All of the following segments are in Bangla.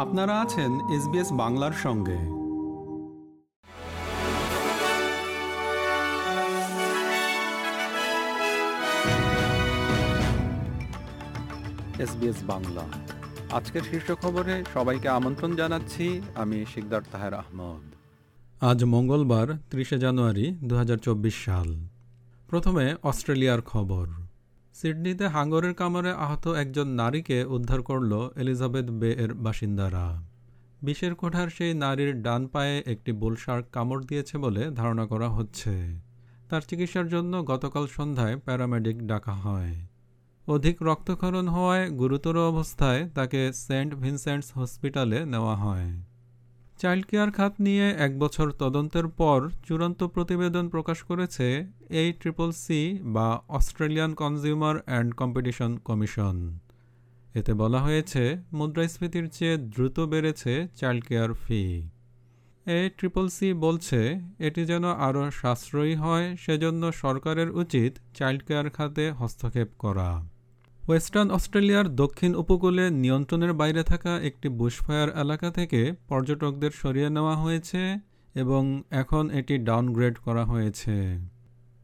আপনারা আছেন এসবিএস বাংলার সঙ্গে। এসবিএস বাংলা। আজকের শীর্ষ খবরে সবাইকে আমন্ত্রণ জানাচ্ছি আমি শিকদার তাহের আহমদ। আজ মঙ্গলবার ত্রিশে জানুয়ারি দু হাজার চব্বিশ সাল। প্রথমে অস্ট্রেলিয়ার খবর। সিডনিতে হাঙ্গরের কামড়ে আহত একজন নারীকে উদ্ধার করল এলিজাবেথ বে এর বাসিন্দারা। বিষের কোঠার সেই নারীর ডান পায়ে একটি বুলশার্ক কামড় দিয়েছে বলে ধারণা করা হচ্ছে। তার চিকিৎসার জন্য গতকাল সন্ধ্যায় প্যারামেডিক ডাকা হয়। অধিক রক্তক্ষরণ হওয়ায় গুরুতর অবস্থায় তাকে সেন্ট ভিনসেন্টস হসপিটালে নেওয়া হয়। চাইল্ড কেয়ার খাত নিয়ে এক বছর তদন্তের পর চূড়ান্ত প্রতিবেদন প্রকাশ করেছে এই ট্রিপল সি বা Australian consumer and competition commission. এতে বলা হয়েছে, মুদ্রাস্ফীতির চেয়ে দ্রুত বেড়েছে চাইল্ড কেয়ার ফি। এ ট্রিপল সি বলছে, এটি যেন আরও সাশ্রয়ী হয়, সেজন্য সরকারের উচিত চাইল্ড কেয়ার খাতে হস্তক্ষেপ করা। ওয়েস্টার্ন অস্ট্রেলিয়ার দক্ষিণ উপকূলে নিয়ন্ত্রণের বাইরে থাকা একটি বুশফায়ার এলাকা থেকে পর্যটকদের সরিয়ে নেওয়া হয়েছে এবং এখন এটি ডাউনগ্রেড করা হয়েছে।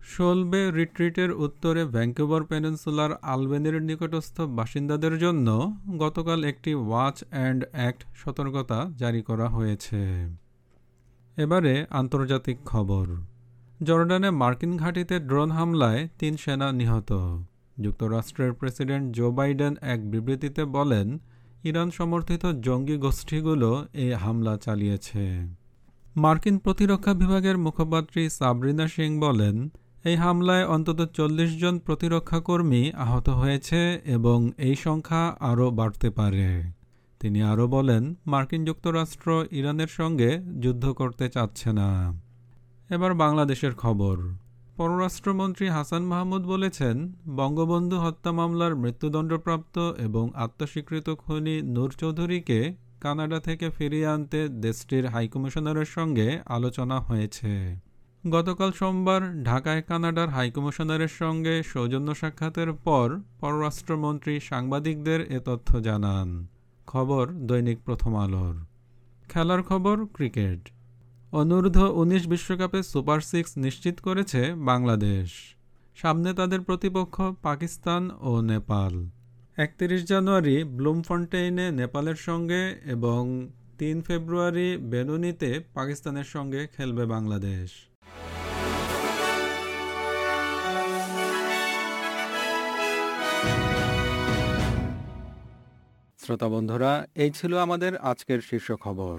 শোলবে রিট্রিটের উত্তরে ভ্যাঙ্কুভার পেনিনসুলার আলবেনের নিকটস্থ বাসিন্দাদের জন্য গতকাল একটি ওয়াচ অ্যান্ড অ্যাক্ট সতর্কতা জারি করা হয়েছে। এবারে আন্তর্জাতিক খবর। জর্ডানে মার্কিন ঘাঁটিতে ড্রোন হামলায় তিন সেনা নিহত। যুক্তরাষ্ট্রের প্রেসিডেন্ট জো বাইডেন এক বিবৃতিতে বলেন, ইরান সমর্থিত জঙ্গি গোষ্ঠীগুলো এই হামলা চালিয়েছে। মার্কিন প্রতিরক্ষা বিভাগের মুখপাত্রী সাবরিনা সিং বলেন, এই হামলায় অন্তত চল্লিশ জন প্রতিরক্ষা কর্মী আহত হয়েছে এবং এই সংখ্যা আরও বাড়তে পারে। তিনি আরও বলেন, মার্কিন যুক্তরাষ্ট্র ইরানের সঙ্গে যুদ্ধ করতে চাচ্ছে না। এবার বাংলাদেশের খবর। পররাষ্ট্রমন্ত্রী হাসান মাহমুদ বলেছেন, বঙ্গবন্ধু হত্যা মামলার মৃত্যুদণ্ডপ্রাপ্ত এবং আত্মস্বীকৃত খনি নূর চৌধুরীকে কানাডা থেকে ফিরিয়ে আনতে দেশটির হাইকমিশনারের সঙ্গে আলোচনা হয়েছে। গতকাল সোমবার ঢাকায় কানাডার হাইকমিশনারের সঙ্গে সৌজন্য সাক্ষাতের পর পররাষ্ট্রমন্ত্রী সাংবাদিকদের এ তথ্য জানান। খবর দৈনিক প্রথম আলোর। খেলার খবর, ক্রিকেট। অনূর্ধ্ব উনিশ বিশ্বকাপে সুপার সিক্স নিশ্চিত করেছে বাংলাদেশ। সামনে তাদের প্রতিপক্ষ পাকিস্তান ও নেপাল। একত্রিশ জানুয়ারি ব্লুমফন্টেইনে নেপালের সঙ্গে এবং তিন ফেব্রুয়ারি বেনুনিতে পাকিস্তানের সঙ্গে খেলবে বাংলাদেশ। শ্রোতা বন্ধুরা, এই ছিল আমাদের আজকের শীর্ষ খবর।